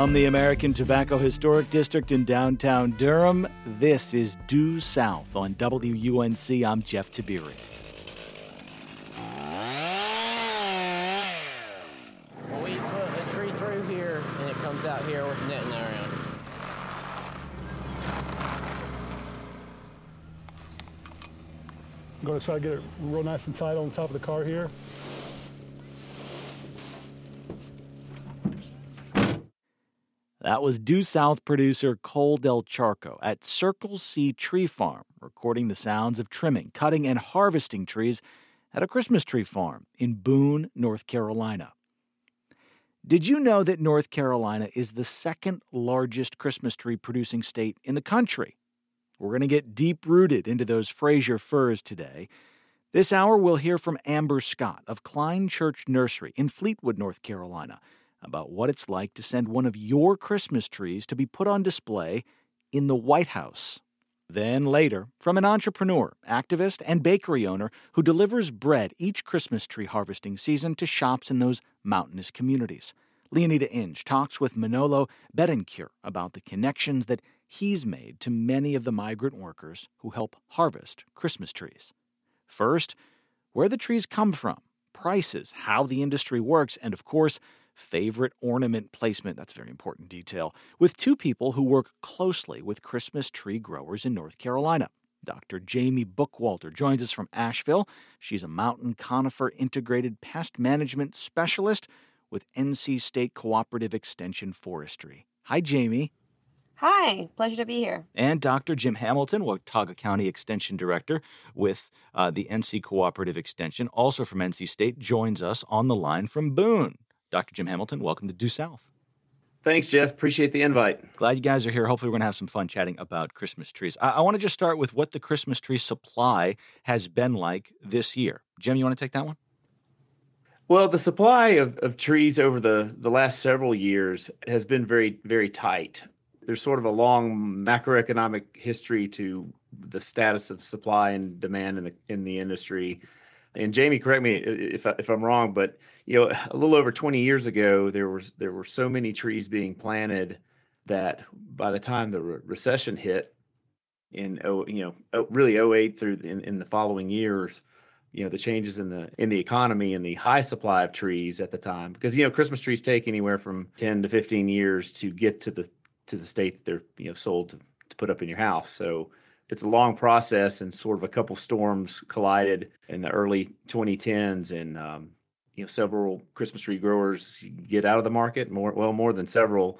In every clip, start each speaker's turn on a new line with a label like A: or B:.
A: From the American Tobacco Historic District in downtown Durham, this is Due South on WUNC. I'm Jeff Tiberii.
B: Well, we put a tree through here, and it comes out here with netting around.
C: I'm going to try to get it real nice and tight on top of the car here.
A: That was Due South producer Cole Del Charco at Circle C Tree Farm, recording the sounds of trimming, cutting, and harvesting trees at a Christmas tree farm in Boone, North Carolina. Did you know that North Carolina is the second largest Christmas tree producing state in the country? We're going to get deep rooted into those Fraser firs today. This hour, we'll hear from Amber Scott of Cline Church Nursery in Fleetwood, North Carolina about what it's like to send one of your Christmas trees to be put on display in the White House. Then later, from an entrepreneur, activist, and bakery owner who delivers bread each Christmas tree harvesting season to shops in those mountainous communities. Leoneda Inge talks with Manolo Betancourt about the connections that he's made to many of the migrant workers who help harvest Christmas trees. First, where the trees come from, prices, how the industry works, and of course, favorite ornament placement. That's a very important detail. With two people who work closely with Christmas tree growers in North Carolina. Dr. Jamie Bookwalter joins us from Asheville. She's a mountain conifer integrated pest management specialist with NC State Cooperative Extension Forestry. Hi, Jamie.
D: Hi, pleasure to be here.
A: And Dr. Jim Hamilton, Watauga County Extension Director with uh, the NC Cooperative Extension, also from NC State, joins us on the line from Boone. Dr. Jim Hamilton, welcome to Due South.
E: Thanks, Jeff. Appreciate the invite.
A: Glad you guys are here. Hopefully, we're going to have some fun chatting about Christmas trees. I, I want to just start with what the Christmas tree supply has been like this year. Jim, you want to take that one?
E: Well, the supply of, of trees over the, the last several years has been very, very tight. There's sort of a long macroeconomic history to the status of supply and demand in the in the industry. And Jamie, correct me if if I'm wrong, but you know, a little over 20 years ago, there was there were so many trees being planted that by the time the re- recession hit in oh you know oh, really 08 through in, in the following years, you know the changes in the in the economy and the high supply of trees at the time because you know Christmas trees take anywhere from 10 to 15 years to get to the to the state that they're you know sold to, to put up in your house. So it's a long process and sort of a couple storms collided in the early 2010s and um, you know several christmas tree growers get out of the market more well more than several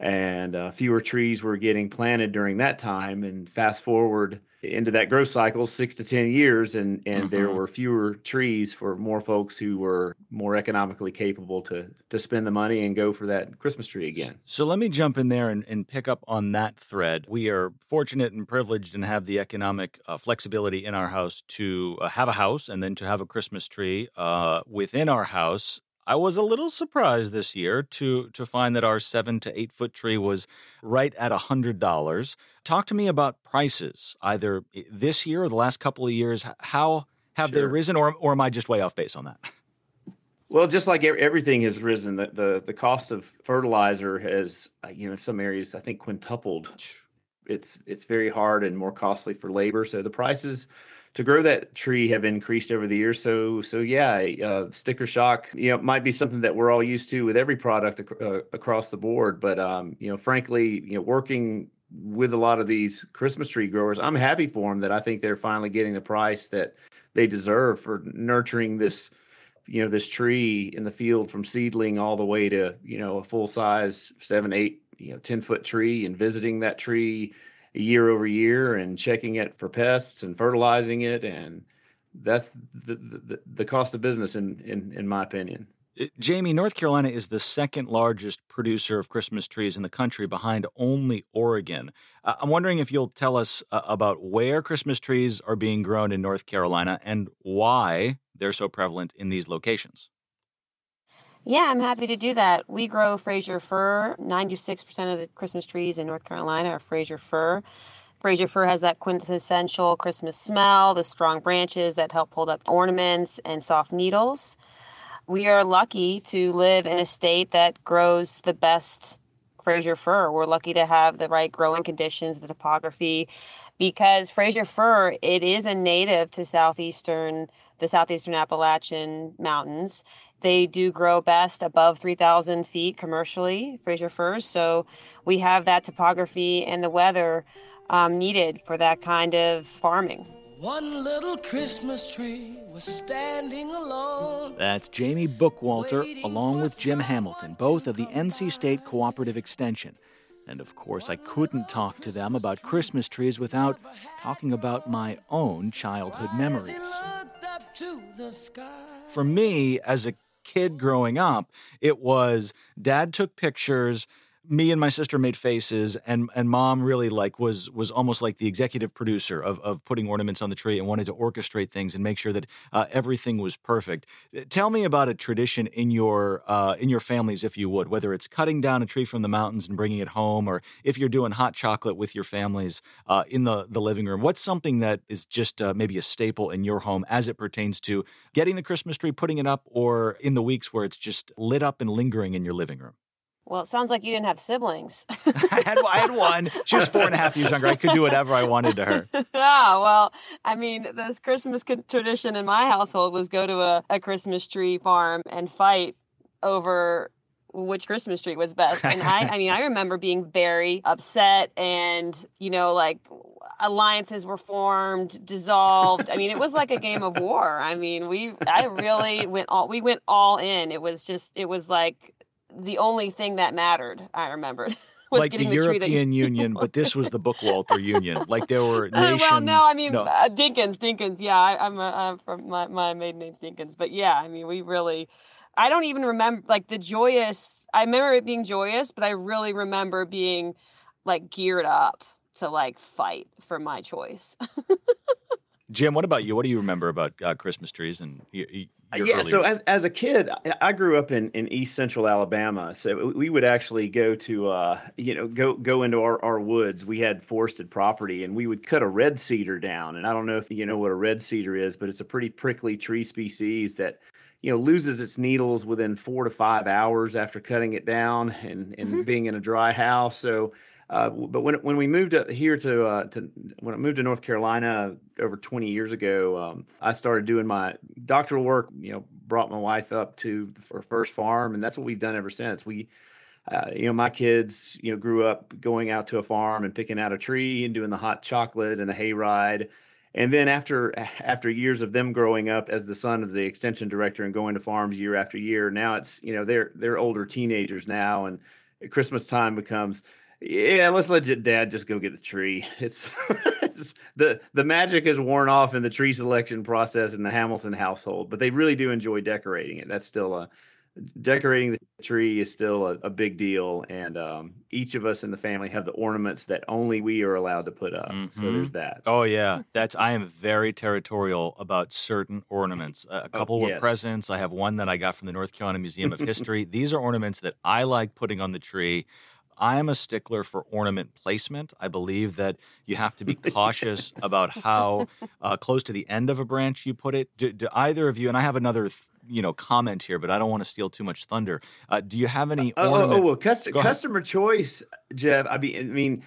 E: and uh, fewer trees were getting planted during that time. And fast forward into that growth cycle six to ten years and and mm-hmm. there were fewer trees for more folks who were more economically capable to to spend the money and go for that christmas tree again.
A: so let me jump in there and, and pick up on that thread. We are fortunate and privileged and have the economic uh, flexibility in our house to uh, have a house and then to have a christmas tree uh, within our house I was a little surprised this year to to find that our seven to eight foot tree was right at a hundred dollars. Talk to me about prices, either this year or the last couple of years. How have sure. they risen, or or am I just way off base on that?
E: Well, just like everything has risen, the, the, the cost of fertilizer has, uh, you know, in some areas I think quintupled. It's it's very hard and more costly for labor. So the prices to grow that tree have increased over the years. So so yeah, uh, sticker shock you know might be something that we're all used to with every product ac- uh, across the board. But um, you know, frankly, you know, working with a lot of these Christmas tree growers, I'm happy for them that I think they're finally getting the price that they deserve for nurturing this you know this tree in the field from seedling all the way to you know a full size seven eight you know 10 foot tree and visiting that tree year over year and checking it for pests and fertilizing it and that's the, the, the cost of business in, in, in my opinion.
A: Uh, Jamie, North Carolina is the second largest producer of Christmas trees in the country behind only Oregon. Uh, I'm wondering if you'll tell us uh, about where Christmas trees are being grown in North Carolina and why they're so prevalent in these locations.
D: Yeah, I'm happy to do that. We grow Fraser fir. 96% of the Christmas trees in North Carolina are Fraser fir. Fraser fir has that quintessential Christmas smell, the strong branches that help hold up ornaments and soft needles. We are lucky to live in a state that grows the best Fraser fir. We're lucky to have the right growing conditions, the topography, because Fraser fir it is a native to southeastern the southeastern Appalachian mountains. They do grow best above 3,000 feet commercially, Fraser firs. So we have that topography and the weather um, needed for that kind of farming.
F: One little Christmas tree was standing alone.
A: That's Jamie Bookwalter along with Jim Hamilton, both of the NC State Cooperative Extension. And of course, I couldn't talk to them about Christmas trees without talking about my own childhood memories. For me, as a kid growing up, it was dad took pictures me and my sister made faces and and mom really like was was almost like the executive producer of, of putting ornaments on the tree and wanted to orchestrate things and make sure that uh, everything was perfect. Tell me about a tradition in your uh, in your families if you would whether it's cutting down a tree from the mountains and bringing it home or if you're doing hot chocolate with your families uh, in the the living room. What's something that is just uh, maybe a staple in your home as it pertains to getting the christmas tree putting it up or in the weeks where it's just lit up and lingering in your living room
D: well, it sounds like you didn't have siblings.
A: I, had, I had one. She was four and a half years younger. I could do whatever I wanted to her.
D: ah, well, I mean, this Christmas tradition in my household was go to a, a Christmas tree farm and fight over which Christmas tree was best. And I, I mean, I remember being very upset and, you know, like alliances were formed, dissolved. I mean, it was like a game of war. I mean, we, I really went all, we went all in. It was just, it was like the only thing that mattered. I remembered.
A: like the, the European Union, but this was the Bookwalter Union. Like there were nations.
D: well, no, I mean no. Uh, Dinkins, Dinkins. Yeah, I, am I'm from my my maiden name's Dinkins, but yeah, I mean we really. I don't even remember like the joyous. I remember it being joyous, but I really remember being like geared up to like fight for my choice.
A: Jim, what about you? What do you remember about uh, Christmas trees and y-
E: yeah, so as as a kid, I grew up in, in East Central Alabama. So we would actually go to uh, you know go go into our, our woods. We had forested property, and we would cut a red cedar down. And I don't know if you know what a red cedar is, but it's a pretty prickly tree species that you know loses its needles within four to five hours after cutting it down and and mm-hmm. being in a dry house. So uh, but when when we moved up here to uh, to when I moved to North Carolina over 20 years ago, um, I started doing my doctoral work. You know, brought my wife up to our first farm, and that's what we've done ever since. We, uh, you know, my kids, you know, grew up going out to a farm and picking out a tree and doing the hot chocolate and the hayride. And then after after years of them growing up as the son of the extension director and going to farms year after year, now it's you know they're they're older teenagers now, and Christmas time becomes yeah, let's let dad just go get the tree. It's, it's, the the magic is worn off in the tree selection process in the Hamilton household, but they really do enjoy decorating it. That's still a decorating the tree is still a, a big deal, and um, each of us in the family have the ornaments that only we are allowed to put up. Mm-hmm. So there's that.
A: Oh yeah, that's I am very territorial about certain ornaments. A oh, couple oh, were yes. presents. I have one that I got from the North Carolina Museum of History. These are ornaments that I like putting on the tree. I am a stickler for ornament placement. I believe that you have to be cautious about how uh, close to the end of a branch you put it. Do, do either of you? And I have another, th- you know, comment here, but I don't want to steal too much thunder. Uh, do you have any? Uh, ornament-
E: oh, oh, well, custom, customer choice, Jeff. I mean, I mean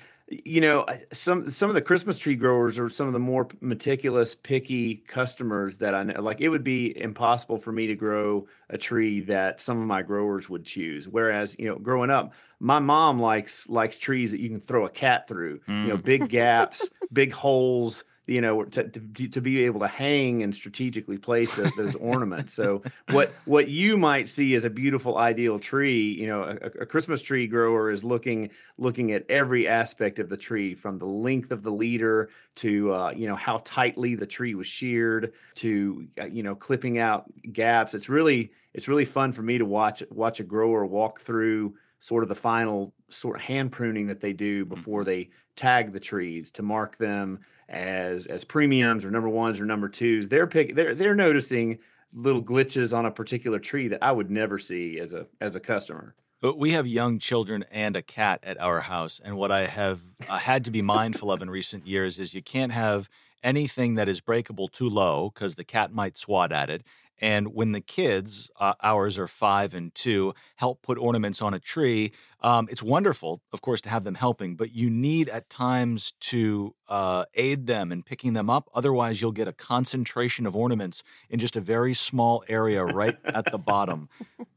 E: you know some some of the christmas tree growers are some of the more meticulous picky customers that i know like it would be impossible for me to grow a tree that some of my growers would choose whereas you know growing up my mom likes likes trees that you can throw a cat through mm. you know mm. big gaps big holes you know to, to, to be able to hang and strategically place those, those ornaments so what what you might see as a beautiful ideal tree you know a, a, christmas tree grower is looking looking at every aspect of the tree from the length of the leader to uh, you know how tightly the tree was sheared to uh, you know clipping out gaps it's really it's really fun for me to watch watch a grower walk through sort of the final sort of hand pruning that they do before mm-hmm. they tag the trees to mark them as as premiums or number ones or number twos. They're pick they're they're noticing little glitches on a particular tree that I would never see as a as a customer.
A: But we have young children and a cat at our house, and what I have uh, had to be mindful of in recent years is you can't have anything that is breakable too low because the cat might swat at it, And when the kids, uh, ours are five and two, help put ornaments on a tree, um, it's wonderful, of course, to have them helping, but you need at times to uh, aid them in picking them up. Otherwise, you'll get a concentration of ornaments in just a very small area right at the bottom,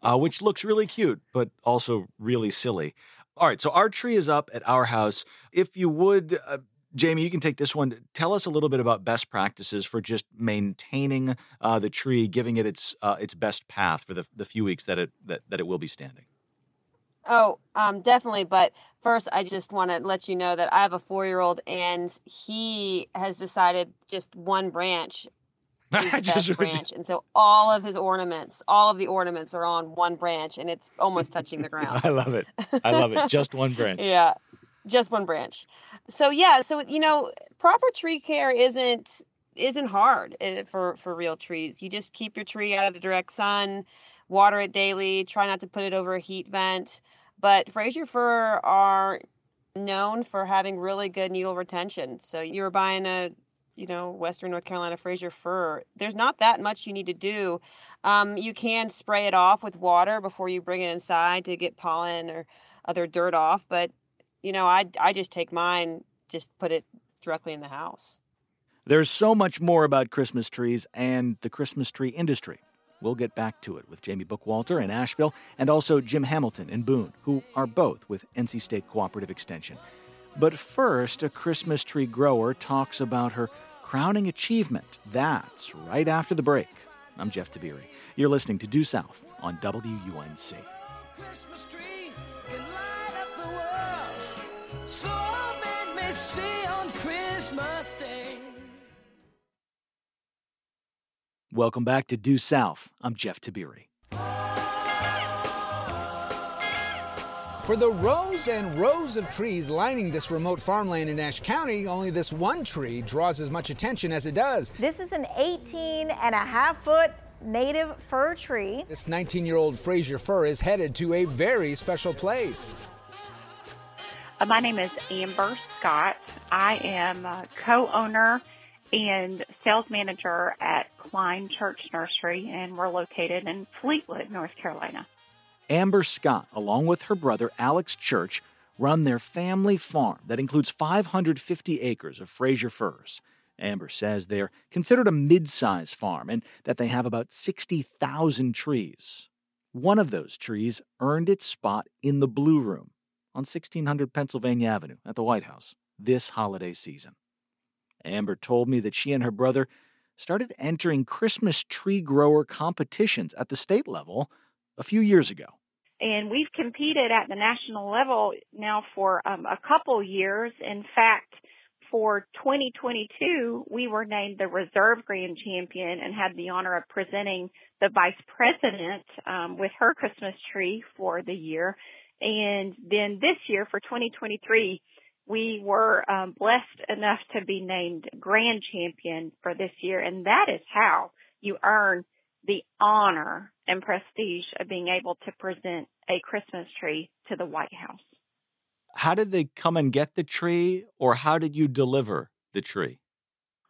A: uh, which looks really cute, but also really silly. All right, so our tree is up at our house. If you would, uh, Jamie, you can take this one. Tell us a little bit about best practices for just maintaining uh, the tree, giving it its uh, its best path for the, the few weeks that it that, that it will be standing.
D: Oh, um, definitely. But first, I just want to let you know that I have a four year old, and he has decided just one branch is the best branch, and so all of his ornaments, all of the ornaments, are on one branch, and it's almost touching the ground.
A: I love it. I love it. Just one branch.
D: yeah, just one branch. So yeah, so you know, proper tree care isn't isn't hard eh, for for real trees. You just keep your tree out of the direct sun, water it daily, try not to put it over a heat vent. But Fraser fir are known for having really good needle retention. So you're buying a you know, Western North Carolina Fraser fir, there's not that much you need to do. Um, you can spray it off with water before you bring it inside to get pollen or other dirt off, but you know, I I just take mine, just put it directly in the house.
A: There's so much more about Christmas trees and the Christmas tree industry. We'll get back to it with Jamie Bookwalter in Asheville and also Jim Hamilton in Boone, who are both with NC State Cooperative Extension. But first, a Christmas tree grower talks about her crowning achievement. That's right after the break. I'm Jeff Tiberii. You're listening to Due South on WUNC.
F: So let me see on Christmas Day.
A: Welcome back to Due South. I'm Jeff Tiberii.
G: For the rows and rows of trees lining this remote farmland in Ashe County, only this one tree draws as much attention as it does.
H: This is an 18 and a half foot native fir tree.
G: This 19 year old Fraser fir is headed to a very special place.
I: Uh, my name is Amber Scott. I am a co-owner and sales manager at Cline Church Nursery, and we're located in Fleetwood, North Carolina.
A: Amber Scott, along with her brother Alex Church, run their family farm that includes 550 acres of Fraser firs. Amber says they're considered a mid sized farm and that they have about 60,000 trees. One of those trees earned its spot in the Blue Room on 1600 Pennsylvania Avenue at the White House this holiday season. Amber told me that she and her brother started entering Christmas tree grower competitions at the state level a few years ago.
I: And we've competed at the national level now for um, a couple years. In fact, for 2022, we were named the reserve grand champion and had the honor of presenting the vice president um, with her Christmas tree for the year. And then this year for 2023, we were um, blessed enough to be named grand champion for this year. And that is how you earn the honor and prestige of being able to present a Christmas tree to the White House.
A: How did they come and get the tree, or how did you deliver the tree?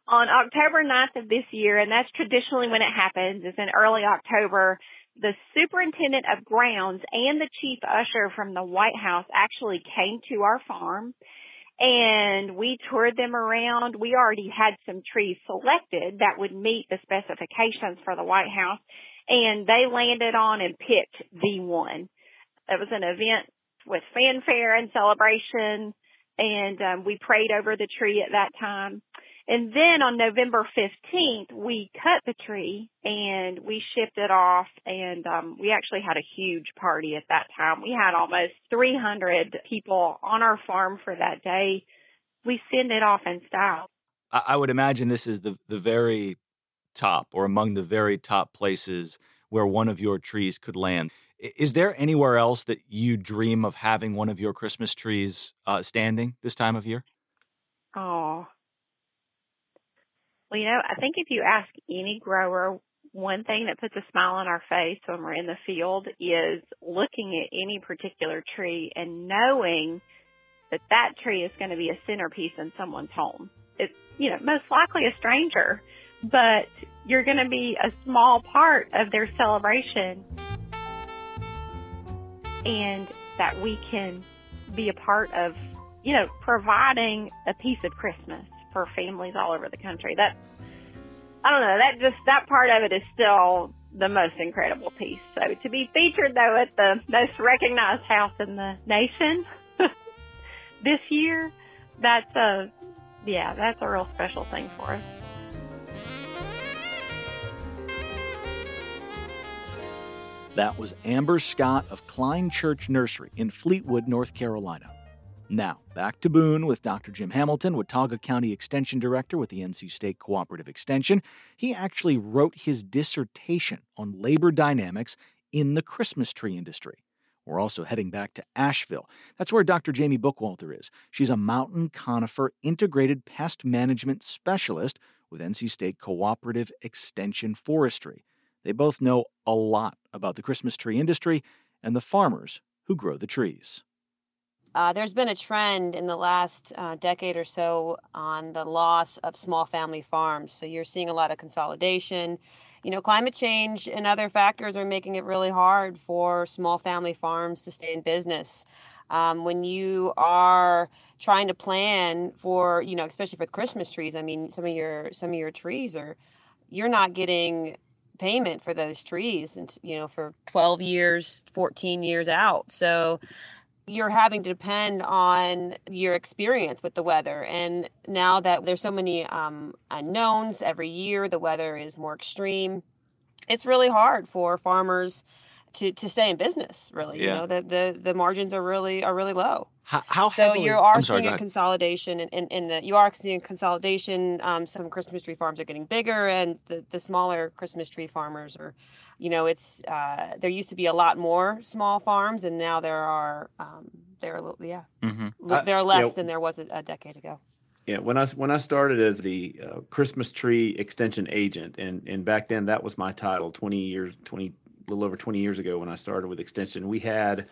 I: On October 9th of this year, and that's traditionally when it happens, is in early October, the superintendent of grounds and the chief usher from the White House actually came to our farm and we toured them around. We already had some trees selected that would meet the specifications for the White House and they landed on and picked the one. It was an event with fanfare and celebration and um, we prayed over the tree at that time. And then on November 15th, we cut the tree and we shipped it off and um, we actually had a huge party at that time. We had almost 300 people on our farm for that day. We sent it off in style.
A: I would imagine this is the, the very top or among the very top places where one of your trees could land. Is there anywhere else that you dream of having one of your Christmas trees uh, standing this time of year?
I: Oh, well, you know, I think if you ask any grower, one thing that puts a smile on our face when we're in the field is looking at any particular tree and knowing that that tree is going to be a centerpiece in someone's home. It's, you know, most likely a stranger, but you're going to be a small part of their celebration and that we can be a part of, you know, providing a piece of Christmas for families all over the country. That, I don't know, that just, that part of it is still the most incredible piece. So to be featured though at the most recognized house in the nation this year, that's a, yeah, that's a real special thing for us.
A: That was Amber Scott of Cline Church Nursery in Fleetwood, North Carolina. Now, back to Boone with Dr. Jim Hamilton, Watauga County Extension Director with the NC State Cooperative Extension. He actually wrote his dissertation on labor dynamics in the Christmas tree industry. We're also heading back to Asheville. That's where Dr. Jamie Bookwalter is. She's a mountain conifer integrated pest management specialist with NC State Cooperative Extension Forestry. They both know a lot about the Christmas tree industry and the farmers who grow the trees.
D: Uh, there's been a trend in the last uh, decade or so on the loss of small family farms. So you're seeing a lot of consolidation. You know, climate change and other factors are making it really hard for small family farms to stay in business. Um, when you are trying to plan for, you know, especially for Christmas trees, I mean, some of your some of your trees are, you're not getting payment for those trees and you know for 12 years 14 years out so you're having to depend on your experience with the weather. And now that there's so many um, unknowns every year the weather is more extreme it's really hard for farmers to, to stay in business really.
A: Yeah.
D: you know the, the the margins are really are really low
A: How, how
D: so
A: heavily-
D: you are
A: I'm sorry,
D: seeing
A: go
D: a consolidation in, in, in the you are seeing consolidation um, some christmas tree farms are getting bigger and the, the smaller christmas tree farmers are you know it's uh, there used to be a lot more small farms and now there are um, there are a little- yeah
A: Mhm.
E: Uh,
D: there are less
E: yeah.
D: than there was a, a decade ago
E: Yeah, when I when I started as the uh, Christmas tree extension agent, and and back then that was my title. Twenty years, twenty little over twenty years ago when I started with extension, we had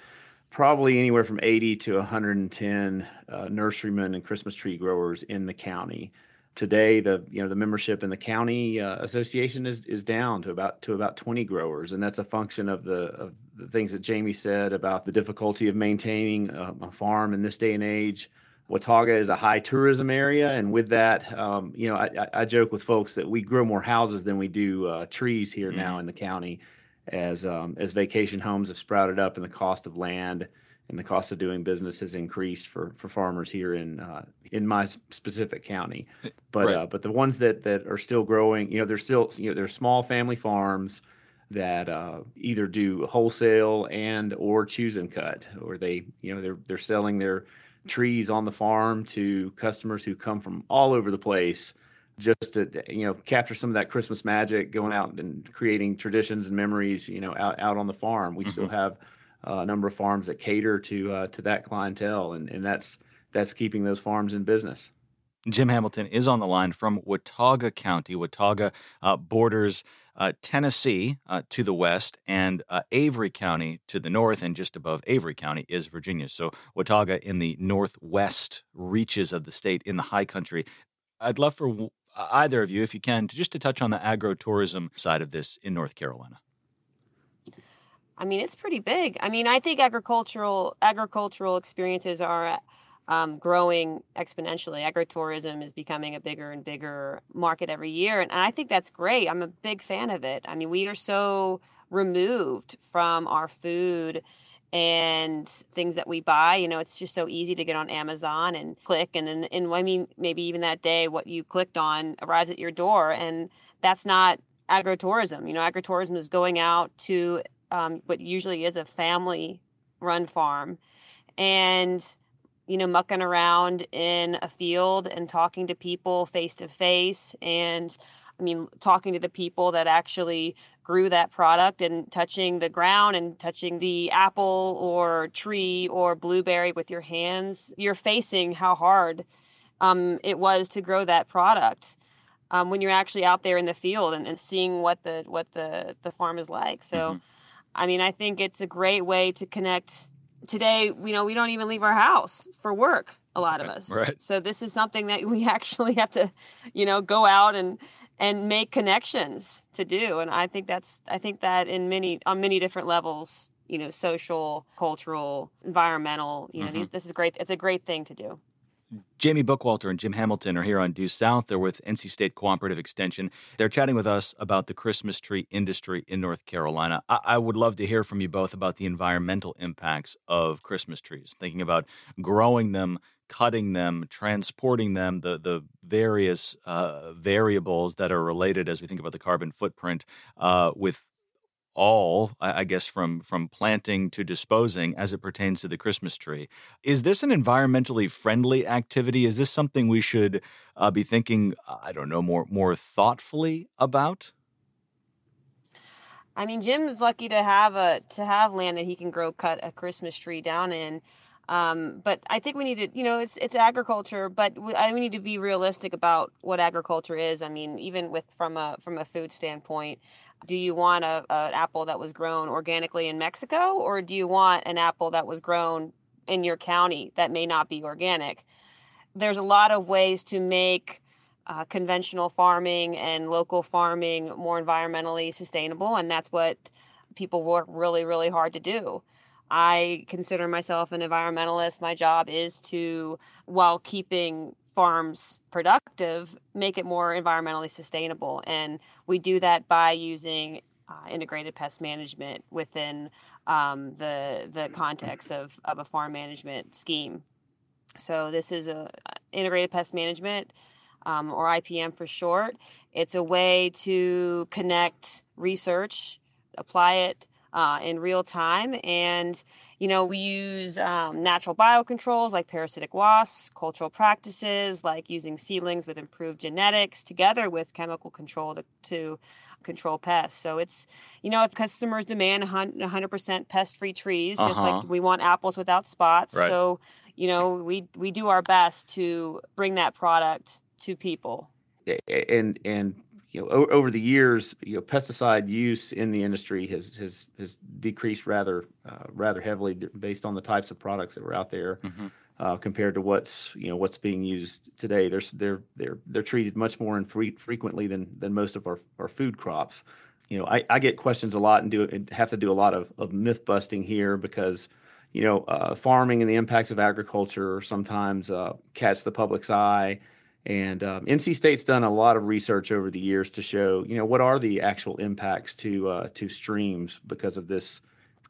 E: probably anywhere from eighty to one hundred and ten uh, nurserymen and Christmas tree growers in the county. Today, the you know the membership in the county uh, association is is down to about to about twenty growers, and that's a function of the of the things that Jamie said about the difficulty of maintaining a, a farm in this day and age. Watauga is a high tourism area, and with that, um, you know, I, I, joke with folks that we grow more houses than we do uh, trees here now in the county, as um, as vacation homes have sprouted up, and the cost of land and the cost of doing business has increased for for farmers here in uh, in my specific county. But
A: Right.
E: uh, but the ones that that are still growing, you know, they're still you know they're small family farms that uh, either do wholesale and or choose and cut, or they you know they're they're selling their trees on the farm to customers who come from all over the place just to you know capture some of that christmas magic going out and creating traditions and memories you know out, out on the farm we still have uh, a number of farms that cater to uh, to that clientele and, and that's that's keeping those farms in business
A: Jim Hamilton is on the line from Watauga County. Watauga uh, borders uh, Tennessee uh, to the west and uh, Avery County to the north, and just above Avery County is Virginia. So Watauga in the northwest reaches of the state in the high country. I'd love for either of you, if you can, to just to touch on the agro-tourism side of this in North Carolina.
D: I mean, it's pretty big. I mean, I think agricultural agricultural experiences are um, growing exponentially. Agritourism is becoming a bigger and bigger market every year, and I think that's great. I'm a big fan of it. I mean, we are so removed from our food and things that we buy. You know, it's just so easy to get on Amazon and click, and then and I mean, maybe even that day, what you clicked on arrives at your door, and that's not agritourism. You know, agritourism is going out to um, what usually is a family run farm and you know mucking around in a field and talking to people face to face and i mean talking to the people that actually grew that product and touching the ground and touching the apple or tree or blueberry with your hands you're facing how hard um, it was to grow that product um, when you're actually out there in the field and, and seeing what the what the the farm is like so I mean, I think it's a great way to connect. Today, you know, we don't even leave our house for work. A lot of us.
A: Right.
D: So this is something that we actually have to, you know, go out and and make connections to do. And I think that's I think that in many on many different levels, you know, social, cultural, environmental, you know,
A: Mm-hmm.
D: these this is great. It's a great thing to do.
A: Jamie Bookwalter and Jim Hamilton are here on Due South. They're with NC State Cooperative Extension. They're chatting with us about the Christmas tree industry in North Carolina. I, I would love to hear from you both about the environmental impacts of Christmas trees, thinking about growing them, cutting them, transporting them, the, the various uh, variables that are related as we think about the carbon footprint uh, with all, I guess, from from planting to disposing as it pertains to the Christmas tree. Is this an environmentally friendly activity? Is this something we should uh, be thinking? I don't know more more thoughtfully about.
D: I mean, Jim's lucky to have a to have land that he can grow cut a Christmas tree down in. Um, but I think we need to, you know, it's it's agriculture, but we, I, we need to be realistic about what agriculture is. I mean, even with from a from a food standpoint, do you want a, an apple that was grown organically in Mexico, or do you want an apple that was grown in your county that may not be organic? There's a lot of ways to make uh, conventional farming and local farming more environmentally sustainable, and that's what people work really, really hard to do. I consider myself an environmentalist. My job is to, while keeping farms productive, make it more environmentally sustainable. And we do that by using uh, integrated pest management within um, the the context of, of a farm management scheme. So this is a integrated pest management, um, or IPM for short. It's a way to connect research, apply it uh, in real time. And, you know, we use um, natural biocontrols like parasitic wasps, cultural practices like using seedlings with improved genetics together with chemical control to, to control pests. So it's, you know, if customers demand 100% pest free trees, just
A: Uh-huh.
D: like we want apples without spots.
A: Right.
D: So, you know, we, we do our best to bring that product to people.
E: And and you know o- over the years you know pesticide use in the industry has has has decreased rather uh, rather heavily based on the types of products that were out there
A: Mhm.
E: uh, compared to what's you know what's being used today. There's they're they're they're treated much more infre- frequently than than most of our, our food crops. You know I, I get questions a lot and do and have to do a lot of, of myth busting here because you know uh, farming and the impacts of agriculture sometimes uh, catch the public's eye and um, NC State's done a lot of research over the years to show, you know, what are the actual impacts to uh, to streams because of this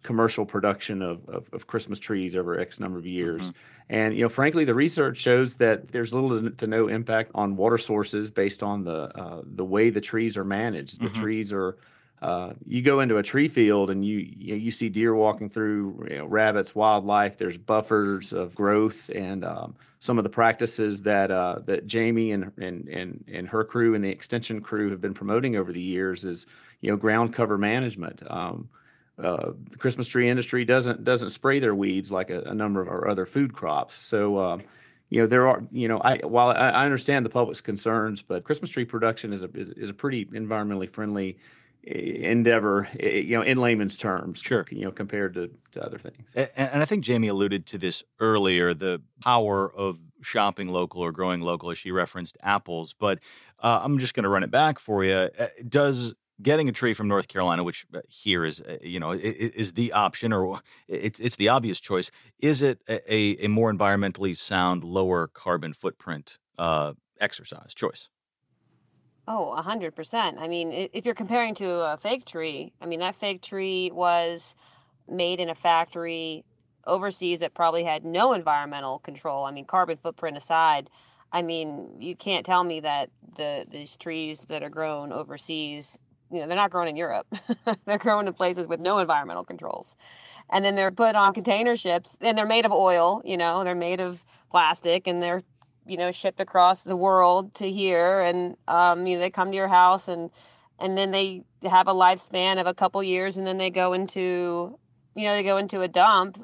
E: commercial production of, of, of Christmas trees over X number of years. And you know, frankly, the research shows that there's little to- no impact on water sources based on the uh, the way the trees are managed. The
A: Mhm.
E: trees are uh, you go into a tree field and you you, see deer walking through, you know, rabbits, wildlife. There's buffers of growth and um, some of the practices that uh, that Jamie and, and and and her crew and the extension crew have been promoting over the years is you know ground cover management. Um, uh, the Christmas tree industry doesn't doesn't spray their weeds like a, a number of our other food crops. So. Um, you know there are you know I while I, I understand the public's concerns, but Christmas tree production is a is, is a pretty environmentally friendly endeavor, eh, you know, in layman's terms,
A: Sure.
E: you know, compared to, to other things.
A: And, and I think Jamie alluded to this earlier the power of shopping local or growing local, as she referenced apples. But uh, I'm just going to run it back for you. Uh, Does getting a tree from North Carolina, which uh, here is, uh, you know, is the option or it's, it's the obvious choice, is it a, a- a more environmentally sound, lower carbon footprint uh, exercise choice?
D: Oh, a hundred percent. I mean, if you're comparing to a fake tree, I mean that fake tree was made in a factory overseas that probably had no environmental control. I mean, carbon footprint aside, I mean, you can't tell me that the these trees that are grown overseas, you know, they're not grown in Europe. they're grown in places with no environmental controls. And then they're put on container ships and they're made of oil, you know, they're made of plastic and they're you know shipped across the world to here and um, you know they come to your house and and then they have a lifespan of a couple years and then they go into you know they go into a dump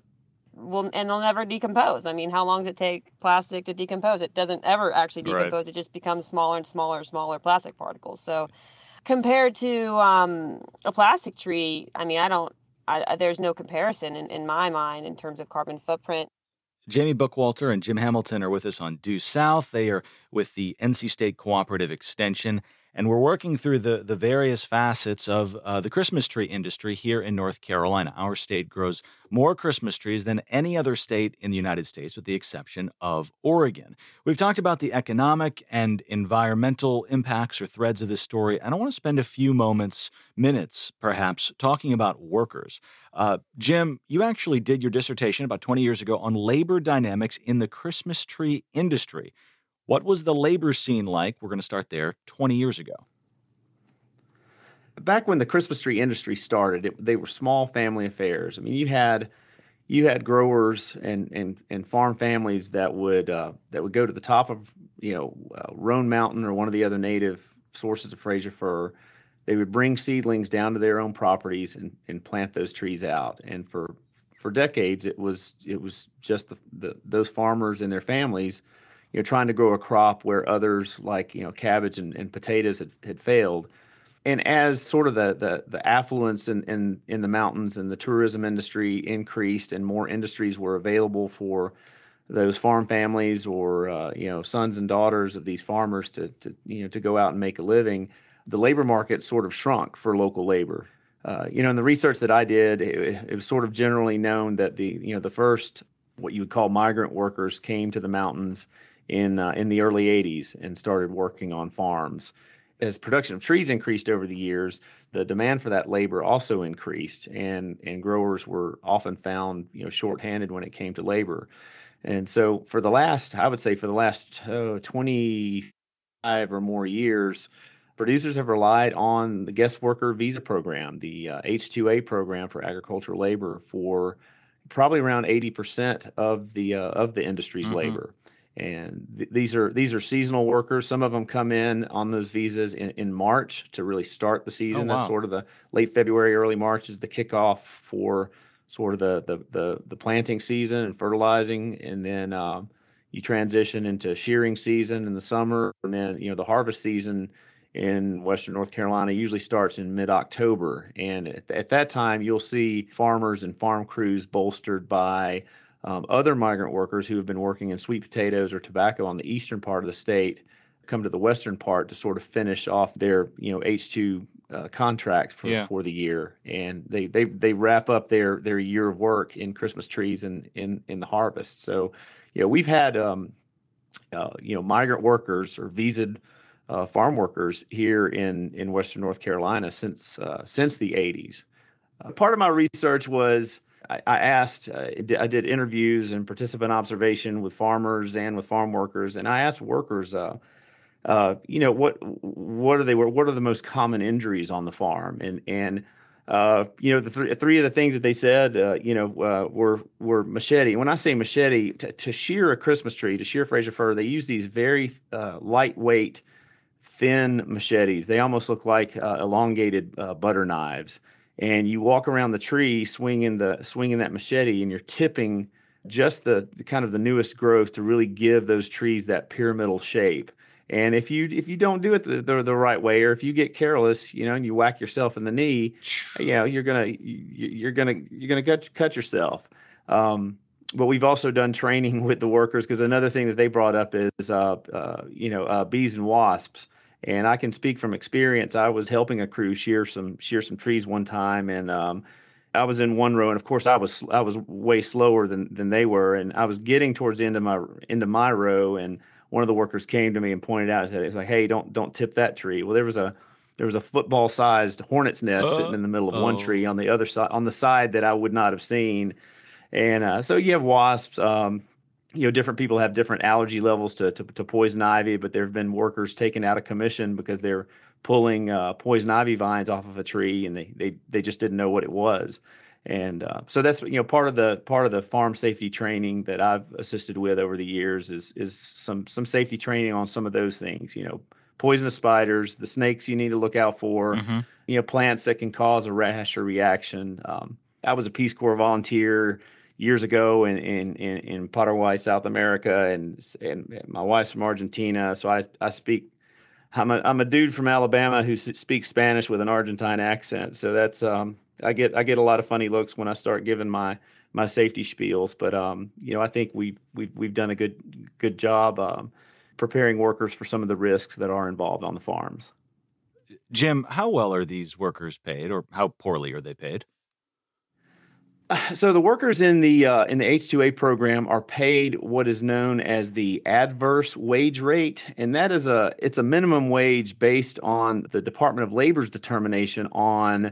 D: will and they'll never decompose. I mean how long does it take plastic to decompose? It doesn't ever actually
A: Right.
D: decompose. It just becomes smaller and smaller and smaller plastic particles. So compared to um, a plastic tree i mean i don't I- there's no comparison in, in my mind in terms of carbon footprint
A: Jamie Bookwalter and Jim Hamilton are with us on Due South. They are with the NC State Cooperative Extension. and we're working through the, the various facets of uh, the Christmas tree industry here in North Carolina. Our state grows more Christmas trees than any other state in the United States, with the exception of Oregon. We've talked about the economic and environmental impacts or threads of this story, and I want to spend a few moments, minutes perhaps, talking about workers. Uh, Jim, you actually did your dissertation about 20 years ago on labor dynamics in the Christmas tree industry. What was the labor scene like? We're going to start there 20 years ago.
E: Back when the Christmas tree industry started, it, they were small family affairs. I mean, you had you had growers and and and farm families that would uh, that would go to the top of you know uh, Roan Mountain or one of the other native sources of Fraser fir. They would bring seedlings down to their own properties and, and plant those trees out. And for for decades, it was it was just the, the those farmers and their families you know, trying to grow a crop where others like, you know, cabbage and, and potatoes had, had failed. And as sort of the the, the affluence in, in, in the mountains and the tourism industry increased and more industries were available for those farm families or uh, you know sons and daughters of these farmers to, to you know to go out and make a living, the labor market sort of shrunk for local labor. Uh, you know, in the research that I did, it, it was sort of generally known that the you know the first what you would call migrant workers came to the mountains in uh, in the early 80s and started working on farms. As production of trees increased over the years, the demand for that labor also increased, and and growers were often found you know shorthanded when it came to labor. And so for the last, I would say for the last oh, 25 or more years, producers have relied on the guest worker visa program, the uh, H-2A program for agricultural labor, for probably around 80% of the uh, of the industry's mm-hmm. labor and th- these are these are seasonal workers. Some of them come in on those visas in, in March to really start the season. Oh, wow. That's sort of the late February, early March is the kickoff for sort of the the the, the planting season and fertilizing, and then um, you transition into shearing season in the summer, and then you know the harvest season in Western North Carolina usually starts in mid October, and at, at that time you'll see farmers and farm crews bolstered by um, other migrant workers who have been working in sweet potatoes or tobacco on the eastern part of the state come to the western part to sort of finish off their you know H2 uh, contract for, yeah. for the year, and they, they they wrap up their their year of work in Christmas trees and in in the harvest. So, you know, we've had um, uh, you know migrant workers or visaed uh, farm workers here in in Western North Carolina since uh, since the 80s. Uh, part of my research was I, I asked, uh, I did interviews and participant observation with farmers and with farm workers, and I asked workers, uh, uh, you know, what what are they? What are the most common injuries on the farm? And and uh, you know, the th- three of the things that they said, uh, you know, uh, were were machete. When I say machete, to, to shear a Christmas tree, to shear Fraser fir, they use these very lightweight, thin machetes. They almost look like elongated butter knives. And you walk around the tree swinging the swinging that machete and you're tipping just the, the, kind of the newest growth to really give those trees that pyramidal shape. And if you if you don't do it the, the, the, right way or if you get careless you know and you whack yourself in the knee you know you're gonna you're gonna you're gonna cut, cut yourself. Um, but we've also done training with the workers because another thing that they brought up is uh, uh, you know uh, bees and wasps and I can speak from experience. I was helping a crew shear some shear some trees one time, and um, I was in one row, and of course I was I was way slower than than they were, and I was getting towards the end of my into my row, and one of the workers came to me and pointed out, it's like, hey, don't don't tip that tree. Well, there was a there was a football sized hornet's nest uh, sitting in the middle of oh. one tree on the other side on the side that I would not have seen, and uh, so you have wasps. Um, you know, different people have different allergy levels to, to, to poison ivy, but there have been workers taken out of commission because they're pulling uh, poison ivy vines off of a tree and they, they, they just didn't know what it was. And uh, so that's you know part of the part of the farm safety training that I've assisted with over the years is is some some safety training on some of those things. You know, poisonous spiders, the snakes you need to look out for. Mm-hmm. You know, plants that can cause a rash or reaction. Um, I was a Peace Corps volunteer years ago in in in, in Paraguay, South America, and and my wife's from Argentina, so I I speak. I'm a I'm a dude from Alabama who speaks Spanish with an Argentine accent, so that's um I get I get a lot of funny looks when I start giving my my safety spiels, but um you know I think we we've we've done a good good job um, preparing workers for some of the risks that are involved on the farms.
A: Jim, how well are these workers paid, or how poorly are they paid?
E: So the workers in the uh, in the H2A program are paid what is known as the adverse wage rate, and that is a it's a minimum wage based on the Department of Labor's determination on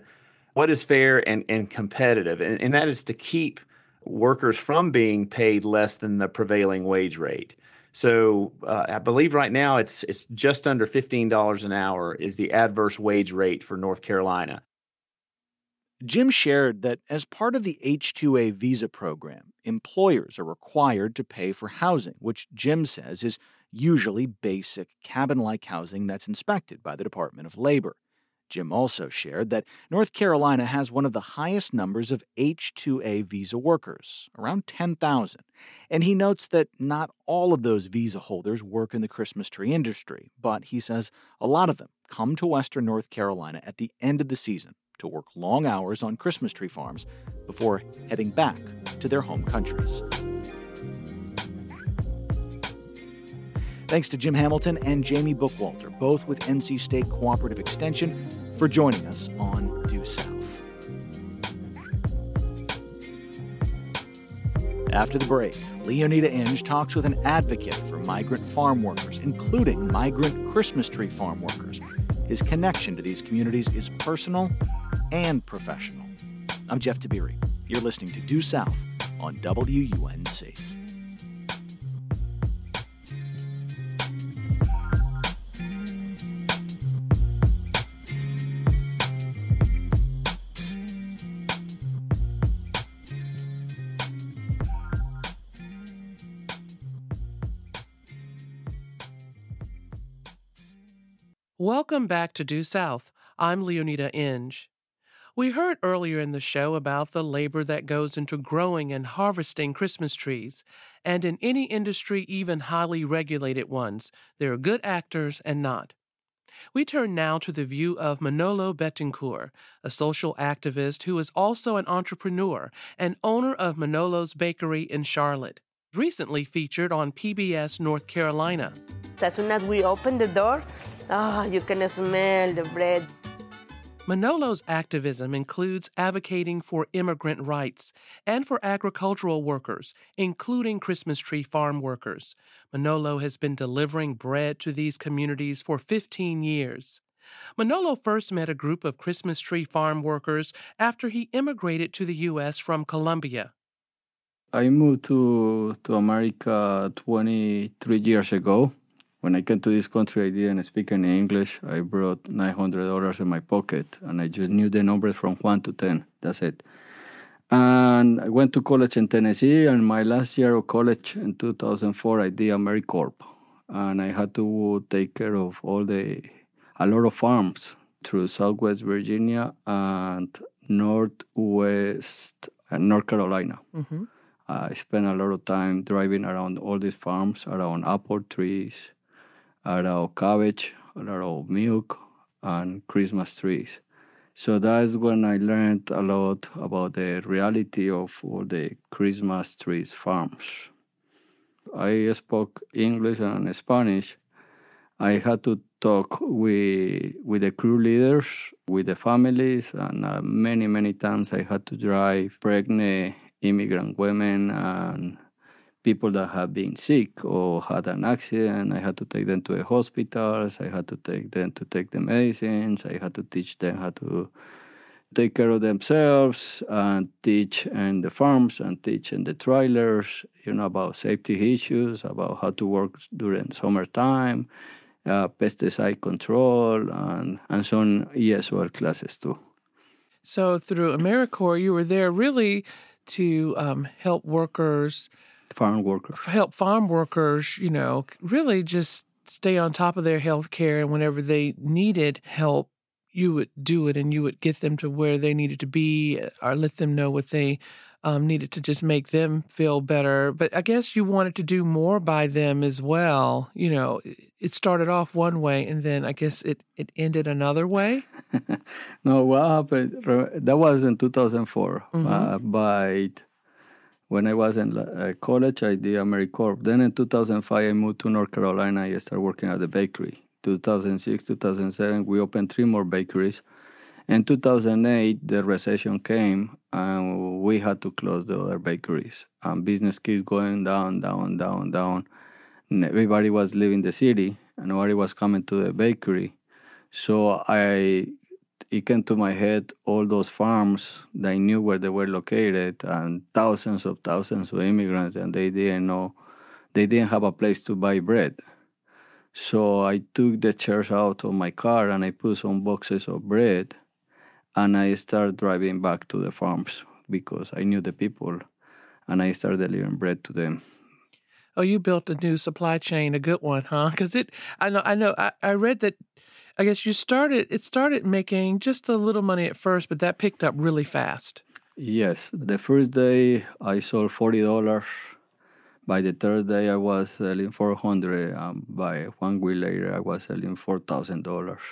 E: what is fair and, and competitive, and, and that is to keep workers from being paid less than the prevailing wage rate. So uh, I believe right now it's it's just under fifteen dollars an hour is the adverse wage rate for North Carolina.
A: Jim shared that as part of the H2A visa program, employers are required to pay for housing, which Jim says is usually basic cabin like housing that's inspected by the Department of Labor. Jim also shared that North Carolina has one of the highest numbers of H2A visa workers, around 10,000. And he notes that not all of those visa holders work in the Christmas tree industry, but he says a lot of them come to Western North Carolina at the end of the season to work long hours on Christmas tree farms before heading back to their home countries. Thanks to Jim Hamilton and Jamie Bookwalter, both with NC State Cooperative Extension, for joining us on Due South. After the break, Leoneda Inge talks with an advocate for migrant farm workers, including migrant Christmas tree farm workers. His connection to these communities is personal and professional. I'm Jeff Tiberii. You're listening to Due South on WUNC.
J: Welcome back to Due South. I'm Leoneda Inge. We heard earlier in the show about the labor that goes into growing and harvesting Christmas trees. And in any industry, even highly regulated ones, there are good actors and not. We turn now to the view of Manolo Betancourt, a social activist who is also an entrepreneur and owner of Manolo's Bakery in Charlotte. Recently featured on PBS North Carolina.
K: As soon as we open the door, oh, you can smell the bread.
J: Manolo's activism includes advocating for immigrant rights and for agricultural workers, including Christmas tree farm workers. Manolo has been delivering bread to these communities for 15 years. Manolo first met a group of Christmas tree farm workers after he immigrated to the U.S. from Colombia.
L: I moved to, to America 23 years ago. When I came to this country, I didn't speak any English. I brought $900 in my pocket and I just knew the numbers from 1 to 10. That's it. And I went to college in Tennessee. And my last year of college in 2004, I did AmeriCorps. And I had to take care of all the, a lot of farms through Southwest Virginia and Northwest North Carolina.
J: Mm-hmm.
L: I spent a lot of time driving around all these farms, around apple trees, around cabbage, around milk, and Christmas trees. So that's when I learned a lot about the reality of all the Christmas trees farms. I spoke English and Spanish. I had to talk with with the crew leaders, with the families, and uh, many many times I had to drive pregnant immigrant women and people that have been sick or had an accident. I had to take them to the hospitals. I had to take them to take the medicines. I had to teach them how to take care of themselves and teach in the farms and teach in the trailers, you know, about safety issues, about how to work during summertime, uh, pesticide control, and, and some ESOL classes too.
J: So through AmeriCorps, you were there really to um, help workers,
L: farm workers,
J: help farm workers, you know, really just stay on top of their health care. And whenever they needed help, you would do it and you would get them to where they needed to be or let them know what they um, needed to just make them feel better. But I guess you wanted to do more by them as well. You know, it started off one way and then I guess it, it ended another way.
L: no, what happened? That was in 2004.
J: Mm-hmm.
L: Uh, but when I was in uh, college, I did AmeriCorps. Then in 2005, I moved to North Carolina. I started working at the bakery 2006, 2007, we opened three more bakeries. In 2008, the recession came and we had to close the other bakeries. And business keeps going down, down, down, down. And everybody was leaving the city and nobody was coming to the bakery. So I it came to my head all those farms that I knew where they were located and thousands of thousands of immigrants and they didn't know they didn't have a place to buy bread. So I took the chairs out of my car and I put some boxes of bread and I started driving back to the farms because I knew the people and I started delivering bread to them.
J: Oh, you built a new supply chain, a good one, huh? Because it, I know, I know, I, I read that. I guess you started. It started making just a little money at first, but that picked up really fast.
L: Yes, the first day I sold forty dollars. By the third day, I was selling four hundred. Um, by one week later, I was selling four thousand dollars,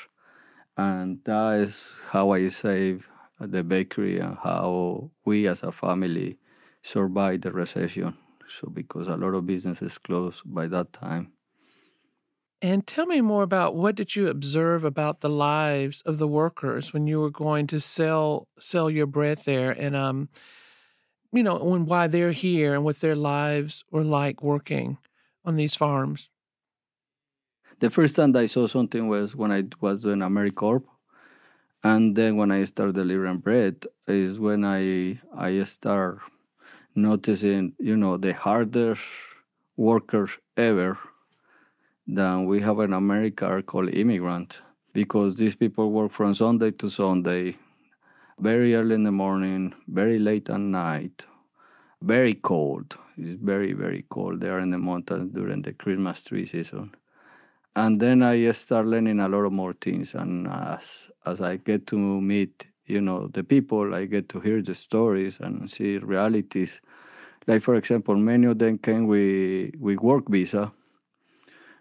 L: and that is how I saved the bakery and how we as a family survived the recession. So because a lot of businesses closed by that time.
J: And tell me more about what did you observe about the lives of the workers when you were going to sell sell your bread there, and um, you know, when why they're here and what their lives were like working on these farms.
L: The first time I saw something was when I was doing AmeriCorps, and then when I started delivering bread is when I I start noticing, you know, the hardest workers ever than we have in America are called immigrant because these people work from Sunday to Sunday, very early in the morning, very late at night, very cold. It's very, very cold there in the mountains during the Christmas tree season. And then I start learning a lot of more things. And as as I get to meet, you know, the people, I get to hear the stories and see realities. Like for example, many of them came with with work visa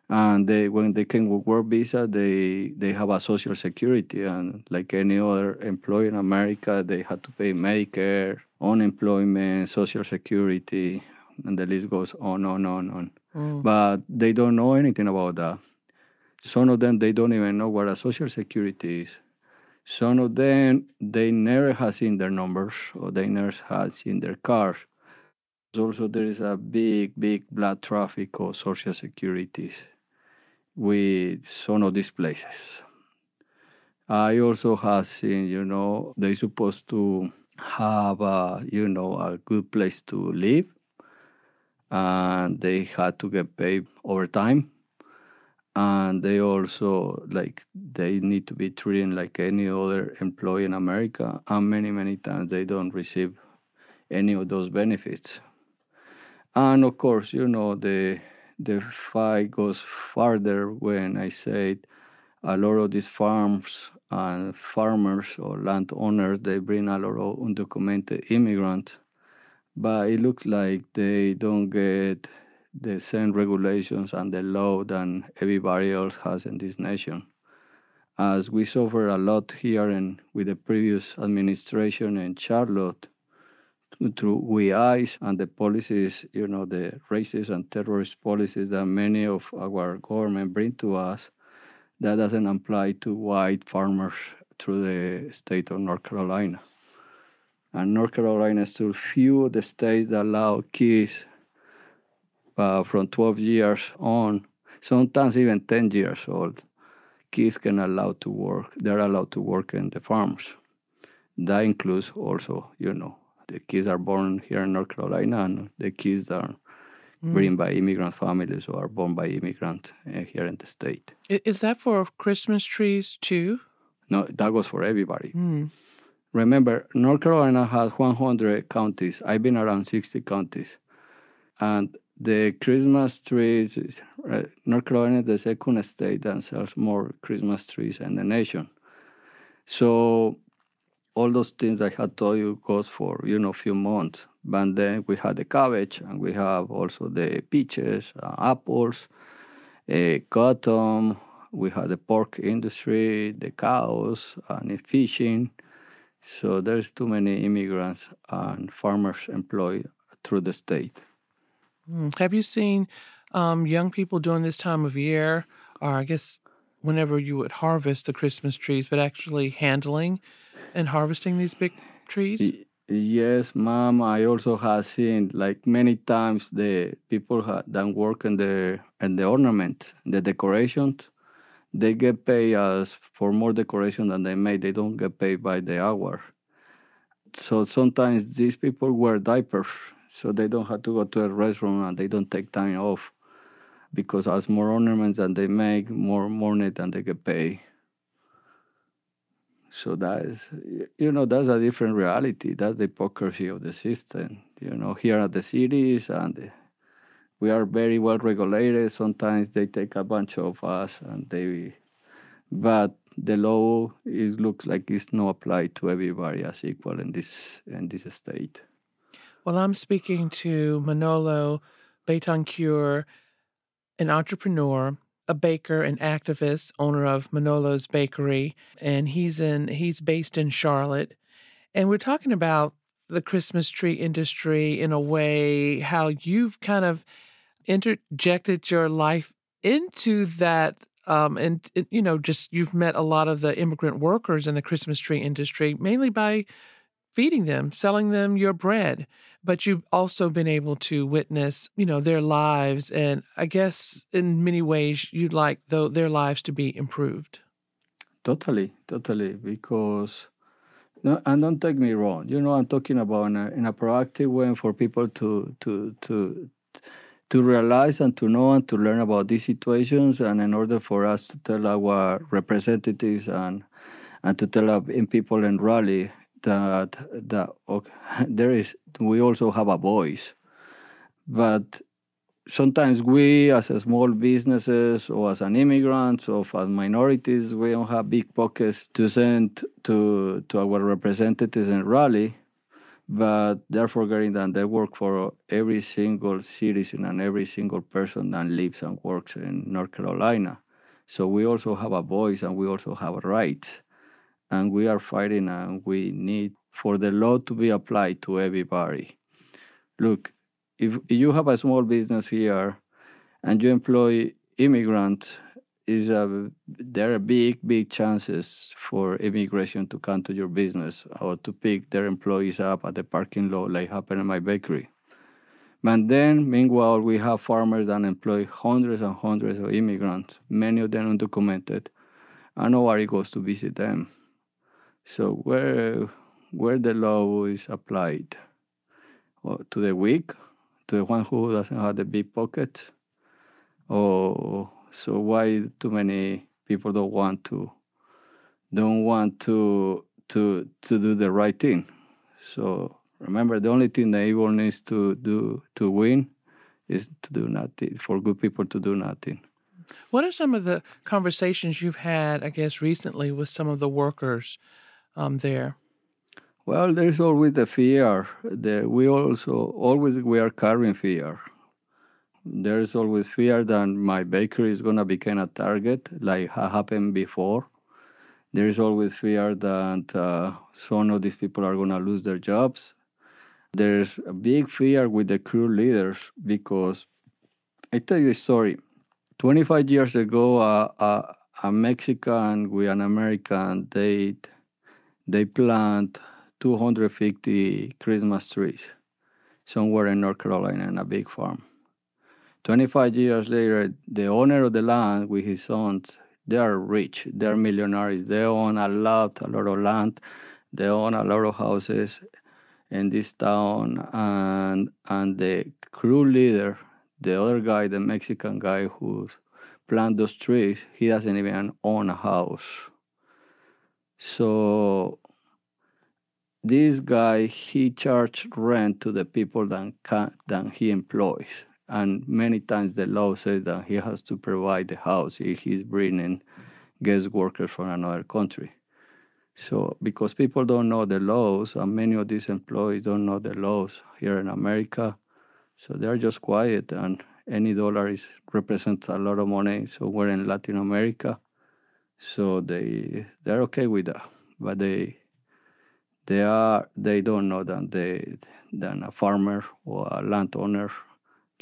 L: and they when they came with work visa they they have a social security and like any other employee in america they had to pay medicare unemployment social security and the list goes on on on on
J: Mm.
L: but they don't know anything about that some of them they don't even know what a social security is. Some of them they never have seen their numbers or they never have seen their cars. Also there is a big big blood traffic of social securities with some of these places. I also have seen, you know, they supposed to have a, you know, a good place to live, and they had to get paid overtime, and they also like they need to be treated like any other employee in America, and many many times they don't receive any of those benefits. And of course, you know the the fight goes farther when I said a lot of these farms and farmers or landowners they bring a lot of undocumented immigrants, but it looks like they don't get the same regulations and the law than everybody else has in this nation. As we suffer a lot here and with the previous administration in Charlotte, through we eyes and the policies, you know, the racist and terrorist policies that many of our government bring to us, that doesn't apply to white farmers through the state of North Carolina. And North Carolina is still few of the states that allow kids uh, from 12 years on, sometimes even 10 years old, kids can allow to work. They're allowed to work in the farms. That includes also, you know, the kids are born here in North Carolina and the kids are
J: Mm.
L: bring by immigrant families or are born by immigrant uh, here in the state.
J: Is that for Christmas trees too?
L: No, that goes for everybody.
J: Mm.
L: Remember, North Carolina has 100 counties. I've been around 60 counties. And the Christmas trees, North Carolina is the second state that sells more Christmas trees in the nation. So all those things I had told you goes for, you know, a few months. But then we had the cabbage and we have also the peaches, uh, apples, uh, cotton. We had the pork industry, the cows, and the fishing. So there's too many immigrants and farmers employed through the state.
J: Mm. Have you seen um, young people during this time of year, or I guess whenever you would harvest the Christmas trees, but actually handling and harvesting these big trees?
L: Yes, ma'am. I also have seen like many times the people ha- that work in the in the ornament, the decorations, they get paid as for more decoration than they made. They don't get paid by the hour. So sometimes these people wear diapers, so they don't have to go to a restaurant and they don't take time off because as more ornaments than they make, more money than they get paid. So that is, you know, that's a different reality. That's the hypocrisy of the system. You know, here at the cities, and we are very well regulated. Sometimes they take a bunch of us, and they, but the law it looks like it's not applied to everybody as equal in this in this state.
J: Well, I'm speaking to Manolo Betancur, an entrepreneur, a baker, an activist, owner of Manolo's Bakery, and he's in he's based in Charlotte. And we're talking about the Christmas tree industry in a way how you've kind of interjected your life into that um, and you know just you've met a lot of the immigrant workers in the christmas tree industry mainly by feeding them selling them your bread but you've also been able to witness you know their lives and i guess in many ways you'd like though their lives to be improved
L: Totally, totally. Because, no, and don't take me wrong. You know, I'm talking about in a, in a proactive way for people to to to to realize and to know and to learn about these situations, and in order for us to tell our representatives and and to tell our in people in Raleigh that that okay, there is we also have a voice, but sometimes we as small businesses or as an immigrants or as minorities we don't have big pockets to send to to our representatives in Raleigh but they're forgetting that they work for every single citizen and every single person that lives and works in North Carolina. So we also have a voice and we also have rights. And we are fighting and we need for the law to be applied to everybody. Look, if you have a small business here and you employ immigrants, is a there are big big chances for immigration to come to your business or to pick their employees up at the parking lot like happened in my bakery. But then, meanwhile, we have farmers that employ hundreds and hundreds of immigrants, many of them undocumented, and nobody goes to visit them. So where where the law is applied Or to the weak, to the one who doesn't have the big pocket, or so why too many people don't want to don't want to to to do the right thing. So remember, the only thing the evil needs to do to win is to do nothing. For good people to do nothing.
J: what are some of the conversations you've had i guess recently with some of the workers um, there
L: Well, there's always the fear. The, we also always we are carrying fear. There's always fear that my bakery is gonna become a target, like ha- happened before. There is always fear that uh, some of these people are gonna lose their jobs. There's a big fear with the crew leaders because I tell you a story. 25 years ago, uh, uh, a Mexican with an American, they they plant 250 Christmas trees somewhere in North Carolina in a big farm. 25 years later, the owner of the land with his sons, they are rich, they are millionaires. They own a lot, a lot of land. They own a lot of houses in this town. And, and the crew leader, the other guy, the Mexican guy who planted those trees, he doesn't even own a house. So this guy he charged rent to the people that can, that he employs. And many times the law says that he has to provide the house if he's bringing guest workers from another country. So because people don't know the laws and many of these employees don't know the laws here in america so they're just quiet and any dollar is represents a lot of money so we're in latin america so they they're okay with that but they they are they don't know that they than a farmer or a landowner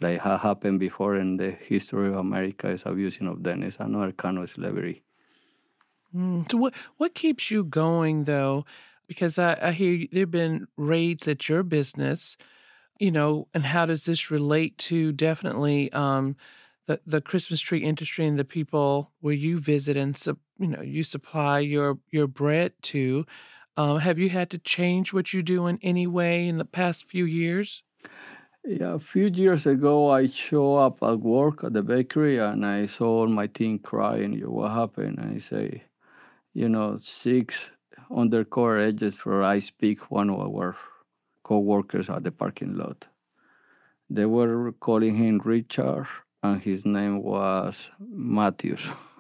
L: like ha happened before in the history of America is abusing of them. It's another kind of slavery.
J: Mm, so what what keeps you going though? Because I, I hear there've been raids at your business, you know, and how does this relate to definitely um, the the Christmas tree industry and the people where you visit and sup- you know you supply your your bread to? Um, have you had to change what you do in any way in the past few years?
L: Yeah, a few years ago, I show up at work at the bakery and I saw my team crying. You what happened? And I say, you know, six undercover agents for I speak one of our co-workers at the parking lot. They were calling him Richard, and his name was Matthews.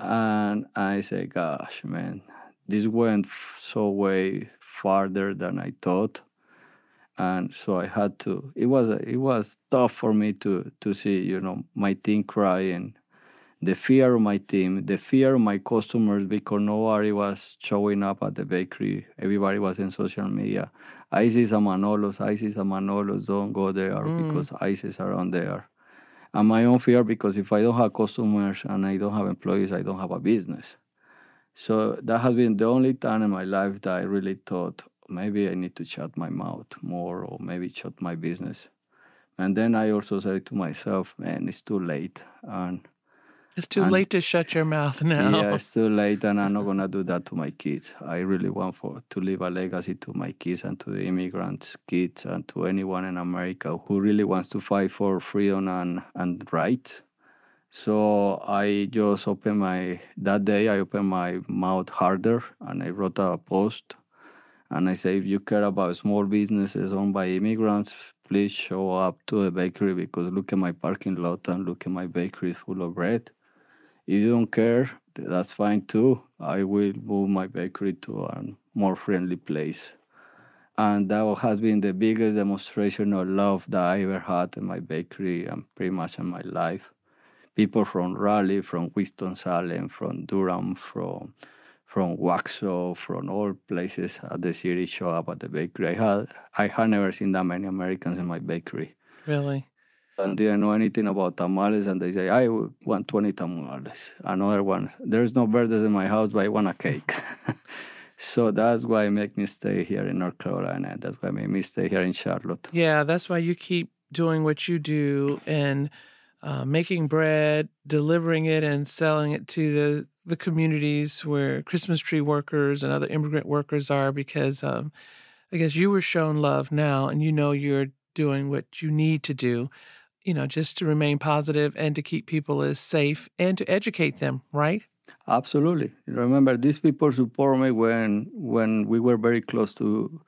L: and I say, gosh, man, this went so way farther than I thought. And so I had to. It was a, it was tough for me to to see, you know, my team crying, the fear of my team, the fear of my customers because nobody was showing up at the bakery. Everybody was in social media. ISIS and Manolos, ISIS and Manolos, don't go there
J: Mm.
L: because ISIS are on there. And my own fear because if I don't have customers and I don't have employees, I don't have a business. So that has been the only time in my life that I really thought maybe I need to shut my mouth more or maybe shut my business. And then I also said to myself, man, it's too late. And
J: It's too
L: And-
J: late to shut your mouth now.
L: yeah, it's too late, and I'm not gonna do that to my kids. I really want for to leave a legacy to my kids and to the immigrants' kids and to anyone in America who really wants to fight for freedom and and rights. So I just opened my that day. I opened my mouth harder, and I wrote a post, and I say, if you care about small businesses owned by immigrants, please show up to the bakery because look at my parking lot and look at my bakery full of bread. If you don't care, that's fine too. I will move my bakery to a more friendly place. And that has been the biggest demonstration of love that I ever had in my bakery and pretty much in my life. People from Raleigh, from Winston-Salem, from Durham, from from Waxhaw, from all places at the city show up at the bakery. I had I had never seen that many Americans in my bakery
J: Really?
L: And didn't know anything about tamales, and they say, I want 20 tamales. Another one, there's no birthdays in my house, but I want a cake. so that's why make me stay here in North Carolina. That's why it made me stay here in Charlotte.
J: Yeah, that's why you keep doing what you do and uh, making bread, delivering it, and selling it to the the communities where Christmas tree workers and other immigrant workers are. Because um, I guess you were shown love now, and you know you're doing what you need to do. You know, just to remain positive and to keep people as safe and to educate them. Right?
L: Absolutely. Remember, these people support me when when we were very close to,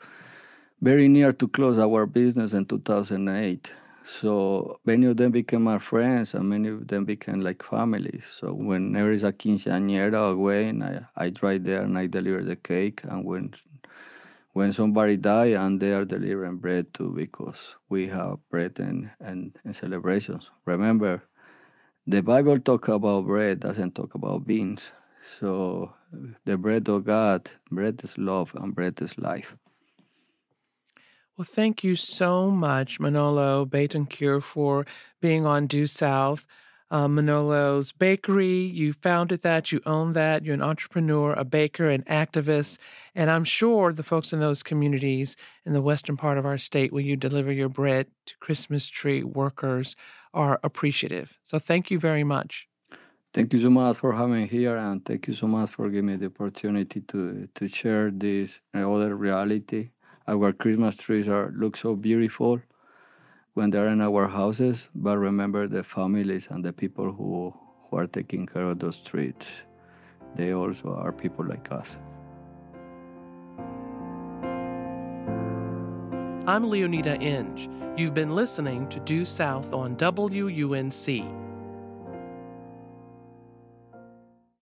L: very near to close our business in 2008. So many of them became my friends, and many of them became like family. So when there is a quinceañera or wedding, I, I drive there and I deliver the cake. And when when somebody die, and they are delivering bread too, because we have bread and, and, and celebrations. Remember, the Bible talk about bread, doesn't talk about beans. So the bread of God, bread is love, and bread is life.
J: Well, thank you so much, Manolo Betancourt, for being on Due South. Uh, Manolo's Bakery, you founded that, you own that, you're an entrepreneur, a baker, an activist, and I'm sure the folks in those communities in the western part of our state where you deliver your bread to Christmas tree workers are appreciative. So thank you very much.
L: Thank you so much for having me here, and thank you so much for giving me the opportunity to to share this other reality. Our Christmas trees are look so beautiful when they're in our houses, but remember the families and the people who who are taking care of those streets. They also are people like us.
J: I'm Leoneda Inge. You've been listening to Due South on WUNC.